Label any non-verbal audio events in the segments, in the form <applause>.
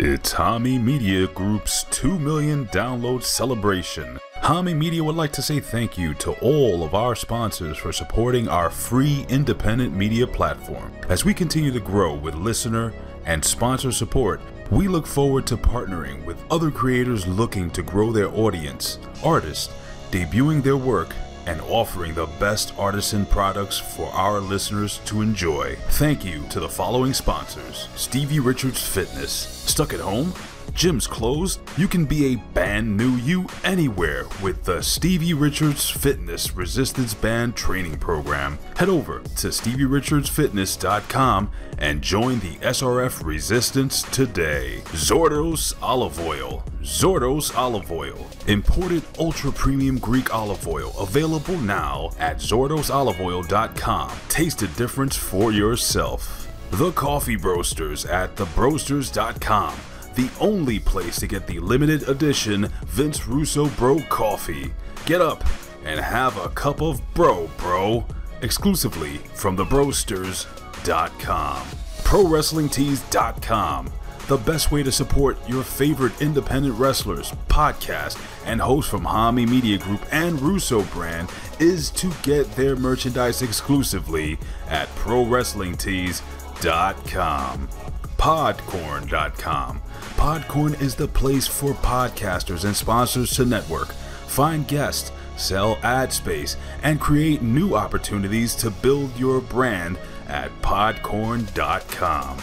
It's Hami Media Group's 2 million download celebration. Hami Media would like to say thank you to all of our sponsors for supporting our free independent media platform. As we continue to grow with listener and sponsor support, we look forward to partnering with other creators looking to grow their audience, artists, debuting their work, and offering the best artisan products for our listeners to enjoy. Thank you to the following sponsors Stevie Richards Fitness. Stuck at home? Gym's closed? You can be a band new you anywhere with the Stevie Richards Fitness Resistance Band Training Program. Head over to StevieRichardsFitness.com and join the SRF Resistance today. Zordos Olive Oil. Zordos Olive Oil. Imported ultra premium Greek olive oil. Available now at ZordosOliveOil.com. Taste the difference for yourself. The Coffee Broasters at TheBroasters.com the only place to get the limited edition Vince Russo Bro coffee. Get up and have a cup of Bro Bro exclusively from thebrosters.com. ProWrestlingTees.com. The best way to support your favorite independent wrestlers, podcast, and hosts from Hami Media Group and Russo brand is to get their merchandise exclusively at ProWrestlingTees.com. Podcorn.com. Podcorn is the place for podcasters and sponsors to network, find guests, sell ad space, and create new opportunities to build your brand at podcorn.com.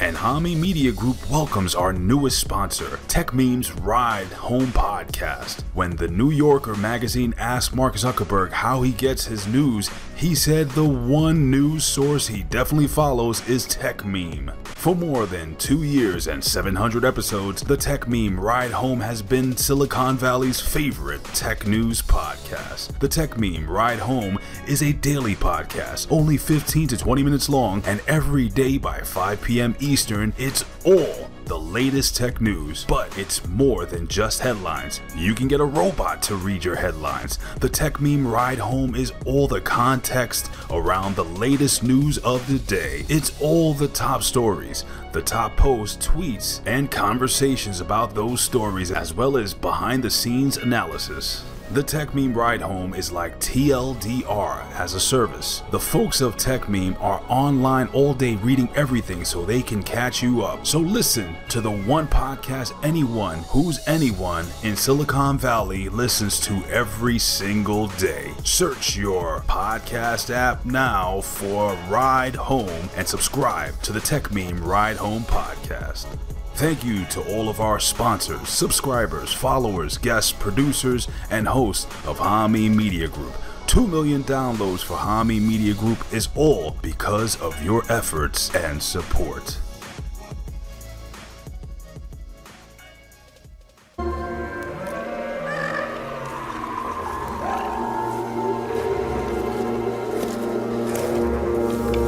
And Hami Media Group welcomes our newest sponsor, Techmeme's Ride Home Podcast. When the New Yorker magazine asked Mark Zuckerberg how he gets his news, he said the one news source he definitely follows is Tech Techmeme. For more than two years and 700 episodes, the Techmeme Ride Home has been Silicon Valley's favorite tech news podcast. The Techmeme Ride Home is a daily podcast, only 15 to 20 minutes long, and every day by 5 p.m. Eastern, it's all the latest tech news. But it's more than just headlines. You can get a robot to read your headlines. The Techmeme Ride Home is all the context around the latest news of the day. It's all the top stories, the top posts, tweets, and conversations about those stories, as well as behind the scenes analysis. The Techmeme Ride Home is like TLDR as a service. The folks of Techmeme are online all day reading everything so they can catch you up. So listen to the one podcast anyone who's anyone in Silicon Valley listens to every single day. Search your podcast app now for Ride Home and subscribe to the Techmeme Ride Home podcast. Thank you to all of our sponsors, subscribers, followers, guests, producers, and hosts of Hami Media Group. 2 million downloads for Hami Media Group is all because of your efforts and support.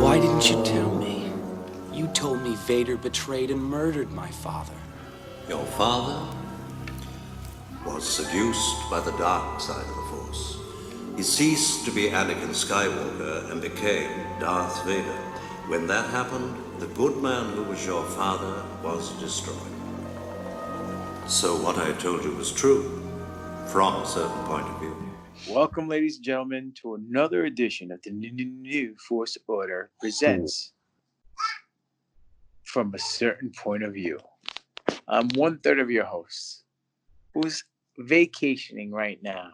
Why didn't you Vader betrayed and murdered my father. Your father was seduced by the dark side of the Force. He ceased to be Anakin Skywalker and became Darth Vader. When that happened, the good man who was your father was destroyed. So what I told you was true, from a certain point of view. Welcome, ladies and gentlemen, to another edition of the New- New New Force Order presents from a certain point of view. I'm one third of your hosts who's vacationing right now.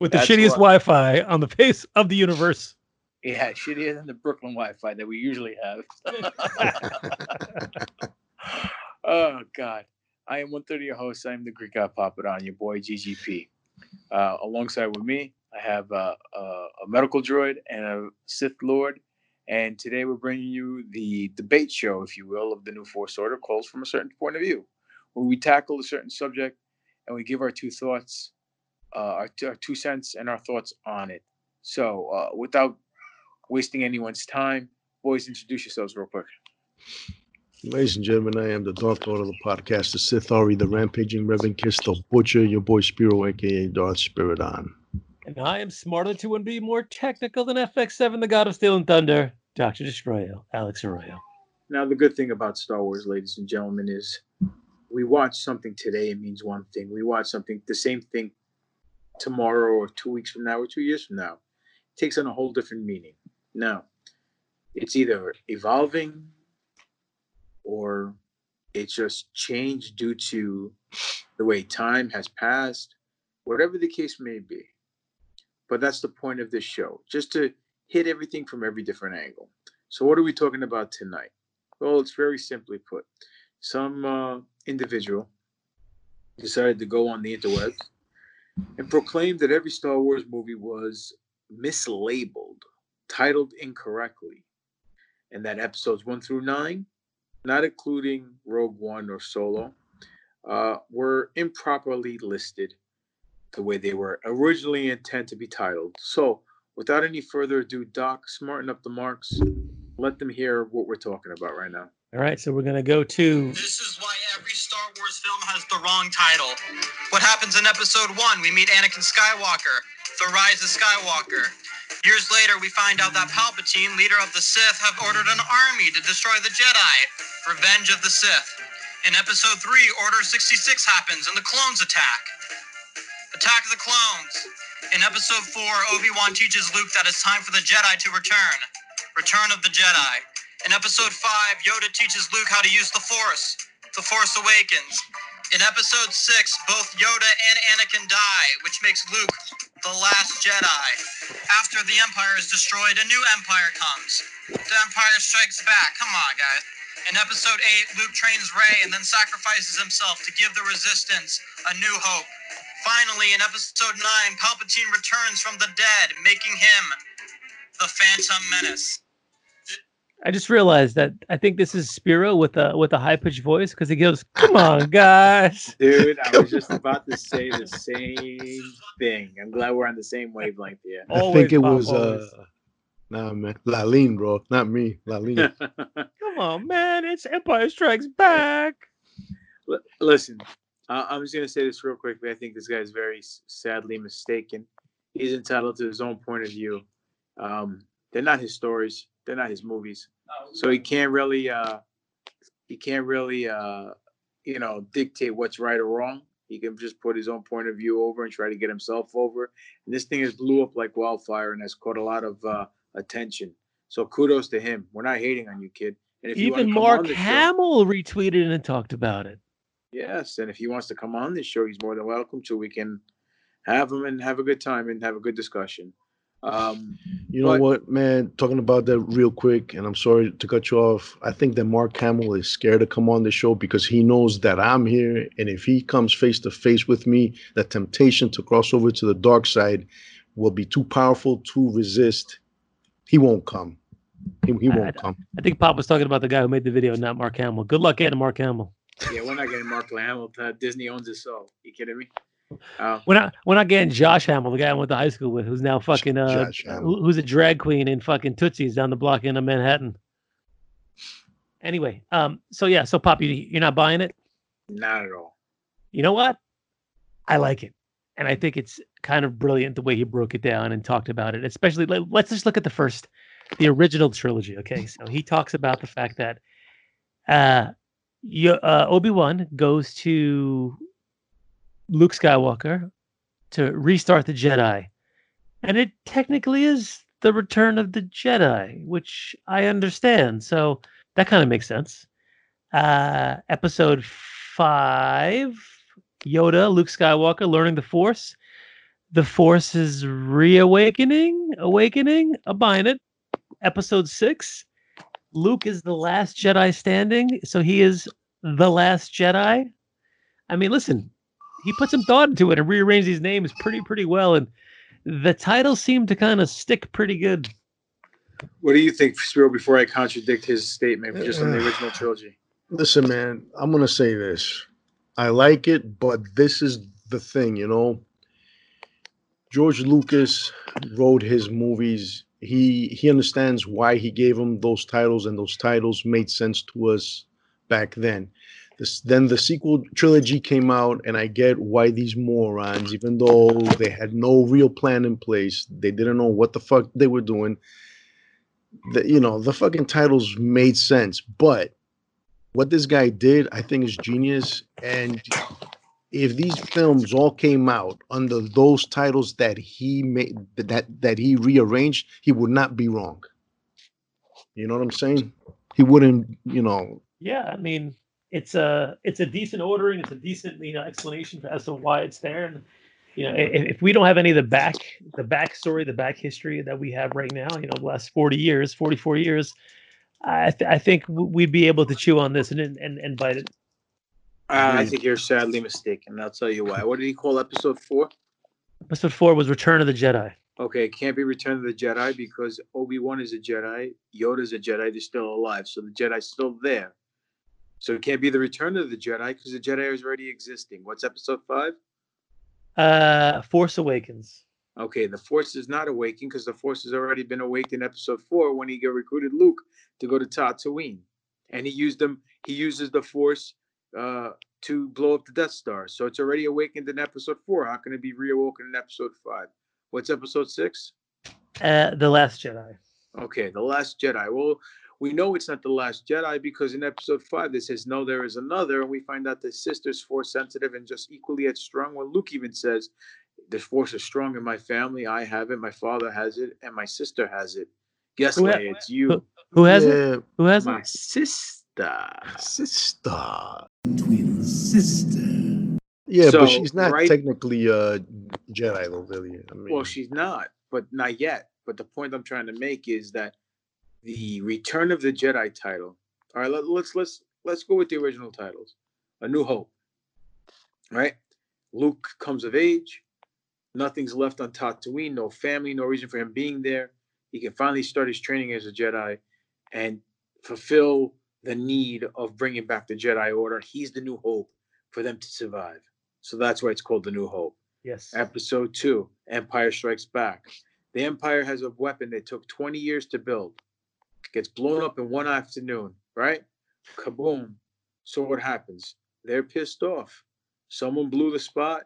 with the That's shittiest Wi-Fi on the face of the universe. Yeah, shittier than the Brooklyn Wi-Fi that we usually have. <laughs> <laughs> oh God, I am one third of your hosts. I am the Greek God Papadon, your boy GGP. Uh, alongside with me, I have uh, a, a medical droid and a Sith Lord. And today we're bringing you the debate show, if you will, of the new Force Order, calls from a certain point of view, where we tackle a certain subject and we give our two thoughts, uh, our, two, our two cents and our thoughts on it. So, uh, without wasting anyone's time, boys, introduce yourselves real quick. Ladies and gentlemen, I am the Dark Lord of the podcast, the Sith Ari, the Rampaging Reverend Kiss, the Butcher, your boy Spiro, aka Darth Spiridon. And I am smarter to and be more technical than FX7, the God of Steel and Thunder, Dr. Destroyo, Alex Arroyo. Now, the good thing about Star Wars, ladies and gentlemen, is we watch something today, it means one thing. We watch something, the same thing tomorrow or two weeks from now or two years from now. It takes on a whole different meaning. Now, it's either evolving or it's just changed due to the way time has passed, whatever the case may be. But that's the point of this show, just to hit everything from every different angle. So, what are we talking about tonight? Well, it's very simply put. Some uh, individual decided to go on the interwebs and proclaim that every Star Wars movie was mislabeled, titled incorrectly, and that episodes one through nine, not including Rogue One or Solo, uh, were improperly listed the way they were originally intended to be titled. So, without any further ado, Doc, smarten up the marks. Let them hear what we're talking about right now. All right, so we're gonna go to This is why every Star Wars film has the wrong title. What happens in episode one? We meet Anakin Skywalker, the rise of Skywalker. Years later, we find out that Palpatine, leader of the Sith, have ordered an army to destroy the Jedi. Revenge of the Sith. In episode three, Order 66 happens and the clones attack. Attack of the Clones. In episode four, Obi-Wan teaches Luke that it's time for the Jedi to return. Return of the Jedi. In episode 5, Yoda teaches Luke how to use the Force. The Force Awakens. In episode 6, both Yoda and Anakin die, which makes Luke the last Jedi. After the Empire is destroyed, a new Empire comes. The Empire strikes back. Come on, guys. In episode 8, Luke trains Rey and then sacrifices himself to give the Resistance a new hope. Finally, in episode 9, Palpatine returns from the dead, making him the Phantom Menace. I just realized that I think this is Spiro with a with a high pitched voice because he goes, "Come on, <laughs> guys." Dude, I was just <laughs> about to say the same thing. I'm glad we're on the same wavelength here. I Always, think it Pop, was uh nah man. Laline, bro. Not me. Laline. <laughs> Come on, man! It's Empire Strikes Back. L- Listen, uh, I'm just gonna say this real quickly. I think this guy is very sadly mistaken. He's entitled to his own point of view. Um, they're not his stories. They're not his movies. So he can't really, uh, he can't really, uh, you know, dictate what's right or wrong. He can just put his own point of view over and try to get himself over. And this thing has blew up like wildfire and has caught a lot of uh, attention. So kudos to him. We're not hating on you, kid. And if Even Mark the show- Hamill retweeted and talked about it. Yes, and if he wants to come on this show, he's more than welcome to. We can have him and have a good time and have a good discussion. Um, You know But- what, man? Talking about that real quick, and I'm sorry to cut you off. I think that Mark Hamill is scared to come on the show because he knows that I'm here, and if he comes face to face with me, the temptation to cross over to the dark side will be too powerful to resist. He won't come. He, he won't come. I think Pop was talking about the guy who made the video, not Mark Hamill. Good luck getting Mark Hamill. Yeah, we're not getting Mark Hamill. Uh, Disney owns his soul. You kidding me? Uh, We're not we're not getting Josh Hamill, the guy I went to high school with, who's now fucking uh, Josh who- who's a drag queen in fucking Tootsie's down the block in Manhattan. Anyway, um, so yeah, so Pop, you you're not buying it. not at all. You know what? I like it, and I think it's kind of brilliant the way he broke it down and talked about it. Especially, let- let's just look at the first, the original trilogy. Okay, so he talks about the fact that uh, Yo- uh Obi Wan goes to Luke Skywalker to restart the Jedi, and it technically is the Return of the Jedi, which I understand. So that kind of makes sense. Uh, episode five, Yoda, Luke Skywalker learning the Force. The Force is reawakening, awakening, a buying it. Episode six, Luke is the last Jedi standing, so he is the last Jedi. I mean, listen, he put some thought into it and rearranged these names pretty, pretty well, and the titles seem to kind of stick pretty good. What do you think, Spiro? Before I contradict his statement, just on the uh, original trilogy. Listen, man, I'm gonna say this. I like it, but this is the thing, you know. George Lucas wrote his movies. He he understands why he gave him those titles, and those titles made sense to us back then. This, then the sequel trilogy came out, and I get why these morons, even though they had no real plan in place, they didn't know what the fuck they were doing. the you know the fucking titles made sense, but what this guy did, I think, is genius. And if these films all came out under those titles that he made that that he rearranged, he would not be wrong. You know what I'm saying? He wouldn't, you know. Yeah, I mean, it's a it's a decent ordering. It's a decent you know explanation as to why it's there. And you know, if, if we don't have any of the back the backstory, the back history that we have right now, you know, the last 40 years, 44 years, I th- I think we'd be able to chew on this and and and bite it. Uh, I think you're sadly mistaken. I'll tell you why. What did he call episode four? Episode four was Return of the Jedi. Okay, it can't be Return of the Jedi because Obi Wan is a Jedi, Yoda's a Jedi. They're still alive, so the Jedi's still there. So it can't be the Return of the Jedi because the Jedi is already existing. What's episode five? Uh, Force Awakens. Okay, the Force is not awakened because the Force has already been awakened in episode four when he got recruited Luke to go to Tatooine, and he used them. He uses the Force uh, to blow up the Death Star. So it's already awakened in episode four. How can it be reawoken in episode five? What's episode six? Uh, the Last Jedi. Okay, the Last Jedi. Well, we know it's not the Last Jedi because in episode five it says no, there is another, and we find out the sister's force sensitive and just equally as strong. When Luke even says, "The force is strong in my family. I have it. My father has it, and my sister has it." Guess Who what? It's you, Who, who has it? Who has my it? sister. Sister. twin sister. Yeah, So, but she's not right- technically a Jedi, though, really. I mean, Well, she's not, but not yet. But the point I'm trying to make is that the Return of the Jedi title. All right, let, let's let's let's go with the original titles. A New Hope. Right? Luke comes of age. Nothing's left on Tatooine. No family. No reason for him being there. He can finally start his training as a Jedi and fulfill the need of bringing back the Jedi Order. He's the New Hope for them to survive. So that's why it's called the New Hope. Yes. Episode two, Empire Strikes Back. The Empire has a weapon that took 20 years to build. Gets blown up in one afternoon, right? Kaboom. So what happens? They're pissed off. Someone blew the spot,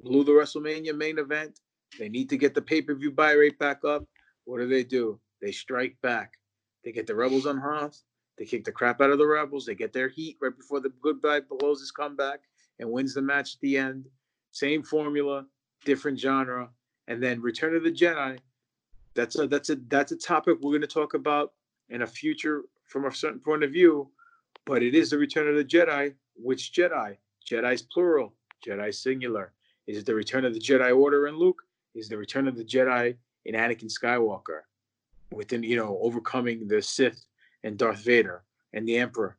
blew the WrestleMania main event. They need to get the pay-per-view buy rate back up. What do they do? They strike back. They get the rebels unhorsed. They kick the crap out of the rebels. They get their heat right before the good guy blows his comeback and wins the match at the end. Same formula, different genre, and then Return of the Jedi. That's a that's a that's a topic we're going to talk about in a future from a certain point of view. But it is the Return of the Jedi. Which Jedi? Jedi's plural. Jedi singular. Is it the Return of the Jedi Order in Luke? Is the Return of the Jedi in Anakin Skywalker? Within you know overcoming the Sith and Darth Vader and the Emperor.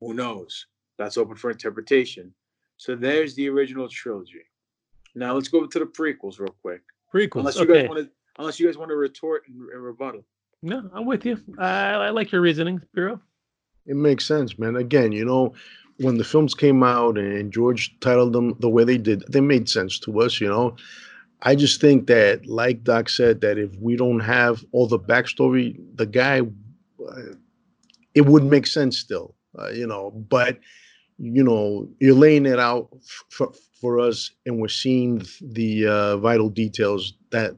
Who knows? That's open for interpretation. So there's the original trilogy. Now let's go to the prequels real quick. Prequels. Unless you okay. guys want to, unless you guys want to retort and, and rebuttal. No, I'm with you. I, I like your reasoning, Spiro. it makes sense, man. Again, you know, when the films came out and George titled them the way they did, they made sense to us, you know. I just think that, like Doc said, that if we don't have all the backstory, the guy, uh, it wouldn't make sense still, uh, you know. But you know, you're laying it out for for us, and we're seeing the uh, vital details that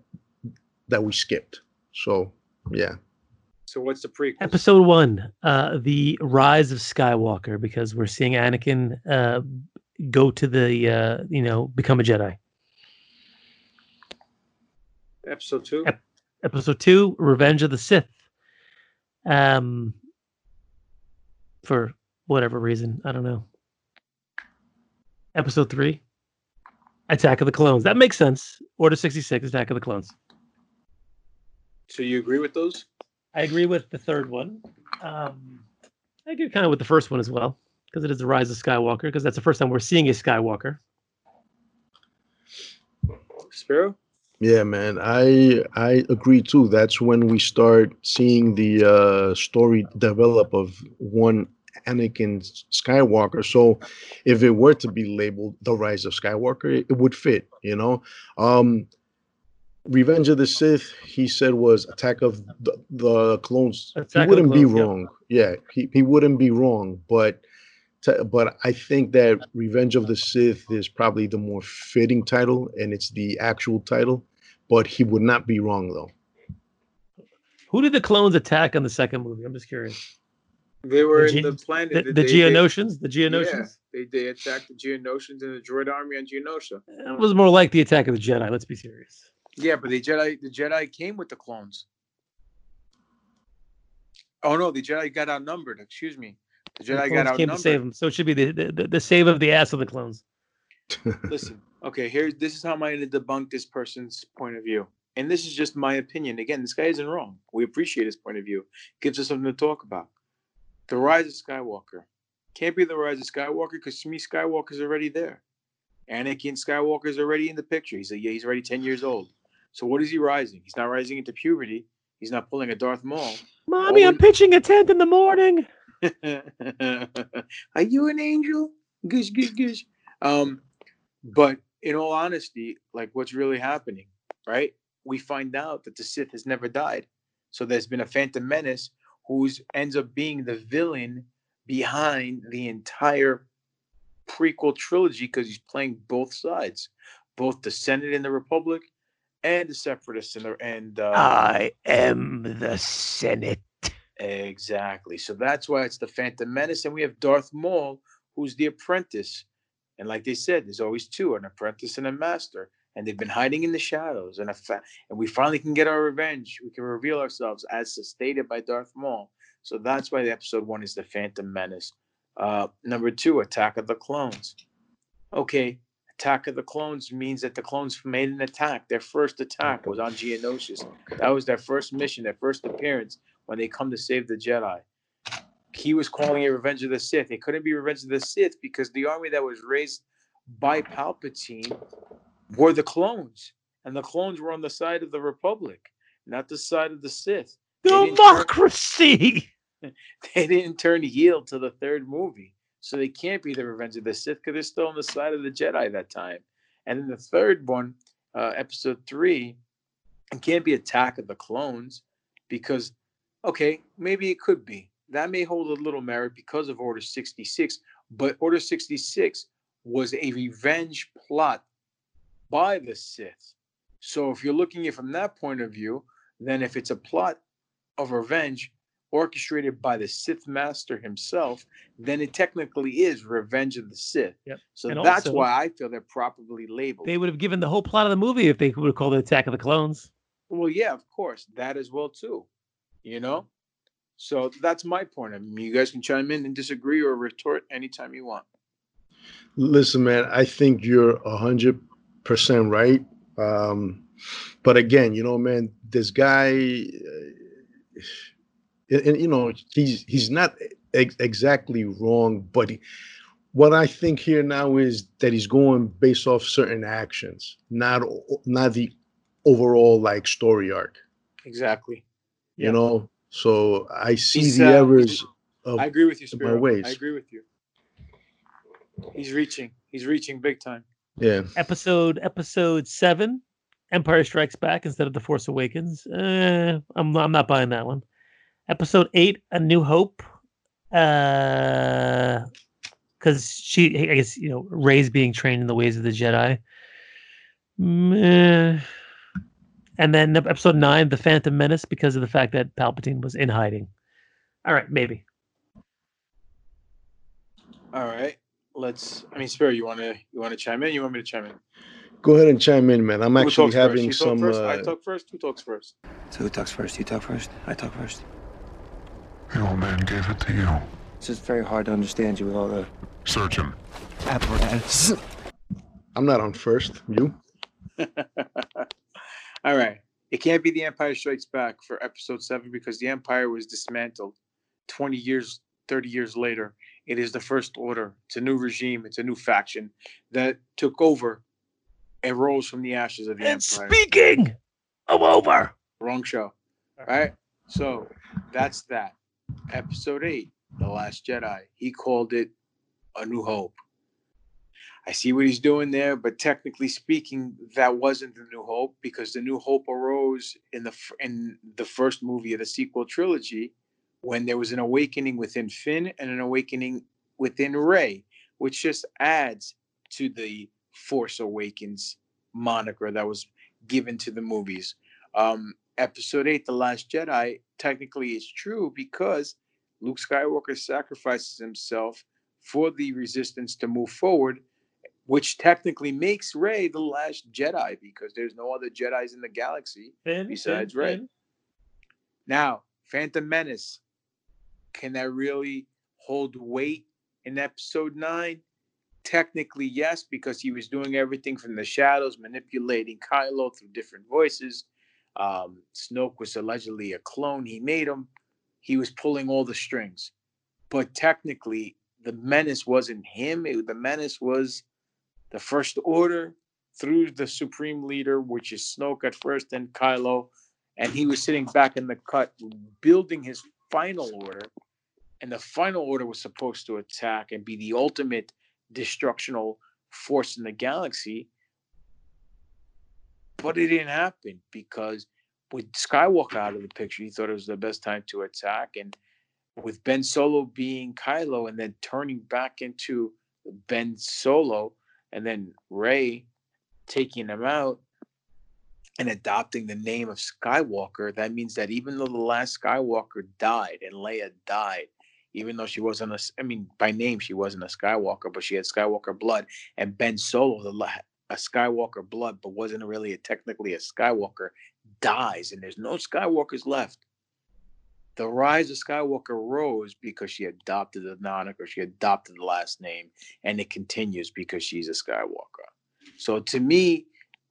that we skipped. So, yeah. So what's the prequel? Episode one, uh, the rise of Skywalker, because we're seeing Anakin uh, go to the, uh, you know, become a Jedi. Episode two. Ep- Episode two, Revenge of the Sith. Um, for whatever reason, I don't know. Episode three, Attack of the Clones. That makes sense. Order sixty six, Attack of the Clones. So you agree with those? I agree with the third one. Um, I agree kind of with the first one as well, because it is the rise of Skywalker, because that's the first time we're seeing a Skywalker. Spiro. Yeah, man, I I agree too. That's when we start seeing the uh, story develop of one Anakin Skywalker. So, if it were to be labeled the Rise of Skywalker, it, it would fit. You know, um, Revenge of the Sith. He said was Attack of the, the Clones. Attack he wouldn't be Clones, yeah. wrong. Yeah, he, he wouldn't be wrong. But t- but I think that Revenge of the Sith is probably the more fitting title, and it's the actual title. But he would not be wrong though. Who did the clones attack on the second movie? I'm just curious. They were The in the planet. The, that the they- they- Geonosians? The Yeah, Geonosians? they they attacked the Geonosians and the droid army on Geonosia. It was more like the attack of the Jedi. Let's be serious. Yeah, but the Jedi the Jedi came with the clones. Oh no, the Jedi got outnumbered. Excuse me, the The Jedi clones got came to save outnumbered. them. So it should be the, the, the, the save of the ass of the clones. Listen, okay, here this is how I'm going to debunk this person's point of view, and this is just my opinion. Again, this guy isn't wrong. We appreciate his point of view. Gives us something to talk about. The rise of Skywalker can't be the rise of Skywalker because to me, Skywalker's already there. Anakin Skywalker's already in the picture. He's a, yeah, he's already ten years old. So what is he rising? He's not rising into puberty. He's not pulling a Darth Maul. Mommy, I'm pitching a tent in the morning. <laughs> Are you an angel? Gush, gush, gush. Um, but in all honesty, like what's really happening, right? We find out that the Sith has never died. So there's been a Phantom Menace who ends up being the villain behind the entire prequel trilogy because he's playing both sides, both the Senate and the Republic, and the Separatists and the and uh, I am the Senate. Exactly. So that's why it's the Phantom Menace, and we have Darth Maul, who's the apprentice. And like they said, there's always two: an apprentice and a master. And they've been hiding in the shadows. And fa- and we finally can get our revenge. We can reveal ourselves as stated by Darth Maul. So that's why the episode one is the Phantom Menace. Uh, number two, Attack of the Clones. Okay, Attack of the Clones means that the clones made an attack. Their first attack was on Geonosis. That was their first mission, their first appearance when they come to save the Jedi. He was calling it Revenge of the Sith. It couldn't be Revenge of the Sith because the army that was raised by Palpatine were the clones. And the clones were on the side of the Republic, not the side of the Sith. They didn't turn- Democracy. <laughs> they didn't turn heel to the third movie. So they can't be the Revenge of the Sith because they're still on the side of the Jedi that time. And then the third one, uh, episode three, it can't be Attack of the Clones because, okay, maybe it could be. That may hold a little merit because of Order 66, but Order 66 was a revenge plot by the Sith. So if you're looking at it from that point of view, then if it's a plot of revenge orchestrated by the Sith Master himself, then it technically is Revenge of the Sith. Yep. So And that's also- why I feel they're properly labeled. They would have given the whole plot of the movie if they would have called it Attack of the Clones. Well, yeah, of course, that as well too. You know, so that's my point. I mean, you guys can chime in and disagree or retort anytime you want. Listen, man, I think you're a hundred percent right. Um, but again, you know, man, this guy, uh, and, and, you know, he's he's not ex- exactly wrong, but he, what I think here now is that he's going based off certain actions, not not the overall like story arc. Exactly. Yeah. You know, so I see He's, the uh, errors of I agree with you, of my Spiro. ways. I agree with you. He's reaching. He's reaching big time. yeah. Episode episode seven, Empire Strikes Back instead of The Force Awakens. Uh, I'm I'm not buying that one. Episode eight, A New Hope. Uh, because she, I guess you know, Rey's being trained in the ways of the Jedi. Meh. And then episode nine, The Phantom Menace, because of the fact that Palpatine was in hiding. All right, maybe. All right. Let's. I mean, Spiro, you want to you want to chime in? You want me to chime in? Go ahead and chime in, man. I'm Who actually having first? You talk some. first? I Uh, talk first. Who talks first? So who talks first? You talk first? I talk first. The old man gave it to you. It's just very hard to understand you with all the Search him. apparatus. I'm not on first. You? <laughs> All right. It can't be The Empire Strikes Back for episode seven because the Empire was dismantled 20 years, 30 years later. It is the First Order. It's a new regime. It's a new faction that took over and rose from the ashes of the Empire. And Empire. speaking of over, Wrong show. All right. So that's that. Episode eight, The Last Jedi. He called it A New Hope. I see what he's doing there, but technically speaking, that wasn't the New Hope because the New Hope arose in the in the first movie of the sequel trilogy when there was an awakening within Finn and an awakening within Rey, which just adds to the Force Awakens moniker that was given to the movies. Um, Episode 8, The Last Jedi, technically is true because Luke Skywalker sacrifices himself for the resistance to move forward, which technically makes Rey the last Jedi because there's no other Jedi's in the galaxy besides. Finn. Now, Phantom Menace, can that really hold weight in episode nine? Technically, yes, because he was doing everything from the shadows, manipulating Kylo through different voices. Um, Snoke was allegedly a clone. He made him. He was pulling all the strings. But technically, the menace wasn't him. It, the menace was the First Order through the Supreme Leader, which is Snoke at first, then Kylo. And he was sitting back in the cut, building his final order. And the final order was supposed to attack and be the ultimate destructional force in the galaxy. But it didn't happen because with Skywalker out of the picture, he thought it was the best time to attack. And with Ben Solo being Kylo and then turning back into Ben Solo and then Rey taking him out and adopting the name of Skywalker, that means that even though the last Skywalker died and Leia died, even though she wasn't a, I mean, by name she wasn't a Skywalker, but she had Skywalker blood, and Ben Solo, the a Skywalker blood, but wasn't really a, technically a Skywalker, dies, and there's no Skywalkers left. The rise of Skywalker rose because she adopted the moniker, she adopted the last name, and it continues because she's a Skywalker. So to me,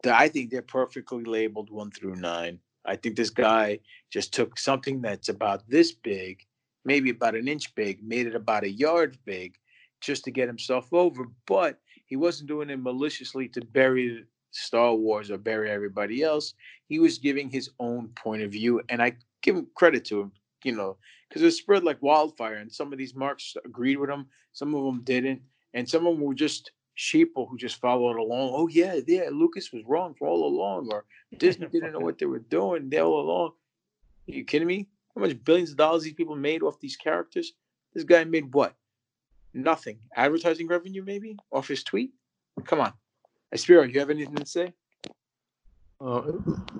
I think they're perfectly labeled one through nine. I think this guy just took something that's about this big, maybe about an inch big, made it about a yard big, just to get himself over. But he wasn't doing it maliciously to bury Star Wars or bury everybody else. He was giving his own point of view, and I give him credit to him, you know, because it spread like wildfire. And some of these marks agreed with him, some of them didn't, and some of them were just sheeple who just followed along. Oh yeah, yeah, Lucas was wrong for all along, or Disney <laughs> didn't know what they were doing they all along. Are you kidding me? How much billions of dollars these people made off these characters? This guy made what? Nothing. Advertising revenue, maybe, off his tweet. Come on, Aspiro, you have anything to say? Uh,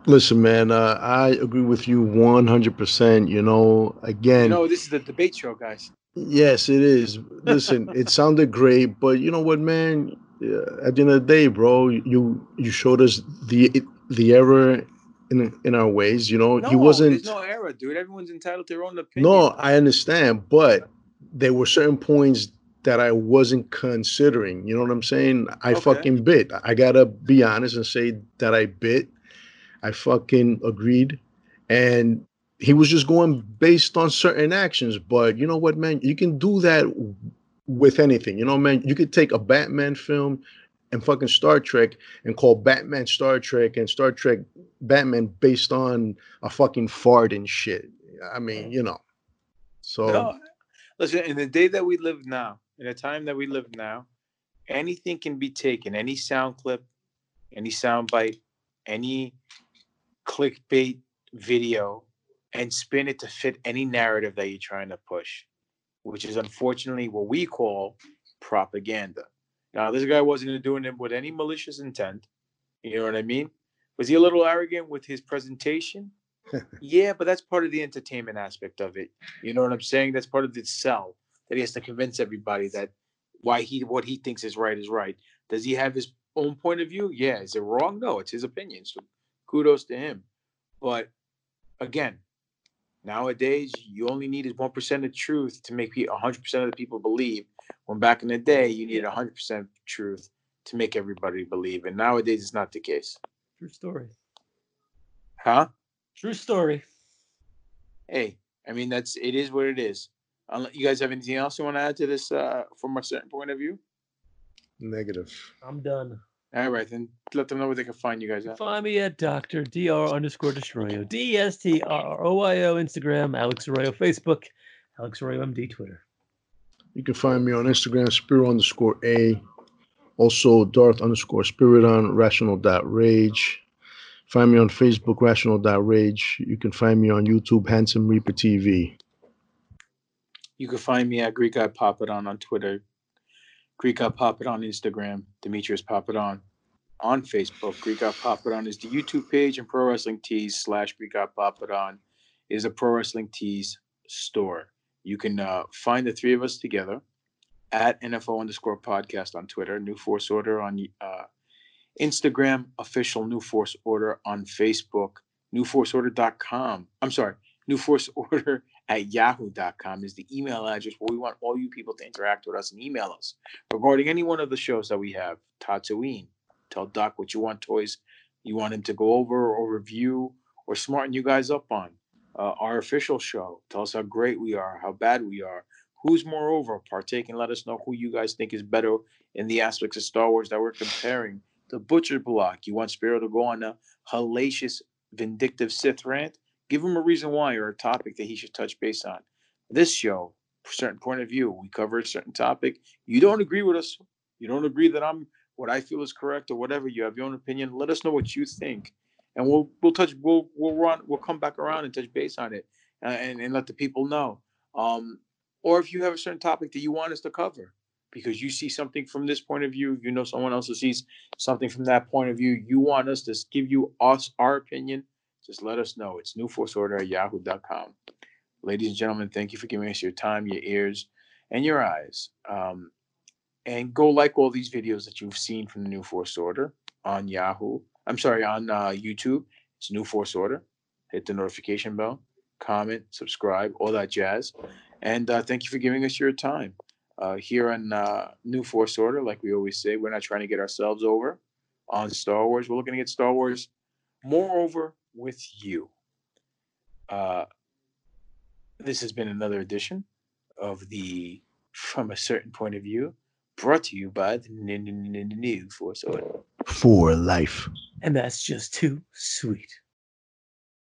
listen, man, uh, I agree with you 100%. You know, again, No, this is the debate show, guys. yes, it is. Listen, it <laughs> sounded great, but you know what, man? Uh, At the end of the day, bro, you you showed us the the error in in our ways. You know, No, he wasn't. There's no error, dude. Everyone's entitled to their own opinion. No, I understand, but there were certain points that I wasn't considering. You know what I'm saying? I Okay. fucking bit. I gotta be honest and say that I bit. I fucking agreed, and he was just going based on certain actions. But you know what, man? You can do that with anything. You know, man. You could take a Batman film and fucking Star Trek and call Batman Star Trek and Star Trek Batman based on a fucking fart and shit. I mean, you know. So No, listen, in the day that we live now, in the time that we live now, anything can be taken, any sound clip, any sound bite, any clickbait video, and spin it to fit any narrative that you're trying to push, which is unfortunately what we call propaganda. Now, this guy wasn't doing it with any malicious intent. You know what I mean? Was he a little arrogant with his presentation? <laughs> yeah, but that's part of the entertainment aspect of it. You know what I'm saying? That's part of the sell that he has to convince everybody that why he what he thinks is right is right. Does he have his own point of view? Yeah. Is it wrong? No, it's his opinion. So kudos to him. But again, nowadays you only need one percent of truth to make hundred percent of the people believe. When back in the day you needed hundred percent truth to make everybody believe, and nowadays it's not the case. True story. Huh? True story. Hey, I mean that's it is what it is. Unless you guys have anything else you want to add to this uh, from a certain point of view? negative. I'm done. All right, then let them know where they can find you guys at. Find me at Dr. Dr. underscore Destroyo. D E S T R R O Y O Instagram, Alex Arroyo Facebook, Alex Arroyo MD Twitter. You can find me on Instagram, Spiro underscore A. Also, Darth underscore Spiridon Rational dot Rage. Find me on Facebook, Rational dot Rage. You can find me on YouTube, Handsome Reaper TV. You can find me at Greek Guy It On Twitter, Greek Guy Pop It on Instagram, Demetrius Pop It On Facebook. Greek God Papadon is the YouTube page, and Pro Wrestling Tees slash Greek God Papadon is a Pro Wrestling Tees store. You can uh, find the three of us together at NFO underscore podcast on Twitter, New Force Order on uh, Instagram, official New Force Order on Facebook, newforceorder.com. I'm sorry, New Force Order at yahoo.com is the email address where we want all you people to interact with us and email us regarding any one of the shows that we have. Tatooine, tell Doc what you want toys you want him to go over or review or smarten you guys up on. Uh, our official show, tell us how great we are, how bad we are, who's moreover partake and let us know who you guys think is better in the aspects of Star Wars that we're comparing. The Butcher Block, you want Spiro to go on a hellacious, vindictive Sith rant? Give him a reason why or a topic that he should touch base on. This show, certain point of view, we cover a certain topic. You don't agree with us. You don't agree that I'm what I feel is correct or whatever. You have your own opinion. Let us know what you think, and we'll we'll touch we'll we'll run we'll come back around and touch base on it, uh, and and let the people know. Um, or if you have a certain topic that you want us to cover because you see something from this point of view, you know someone else who sees something from that point of view, you want us to give you us our opinion, just let us know. It's newforceorder at yahoo.com. Ladies and gentlemen, thank you for giving us your time, your ears, and your eyes. Um, and go like all these videos that you've seen from the New Force Order on Yahoo. I'm sorry, on uh, YouTube. It's New Force Order. Hit the notification bell, comment, subscribe, all that jazz. And uh, thank you for giving us your time. Uh, here on uh, New Force Order, like we always say, we're not trying to get ourselves over on Star Wars. We're looking to get Star Wars more over with you. Uh, this has been another edition of the From a Certain Point of View, brought to you by the New Force Order. For life. And that's just too sweet.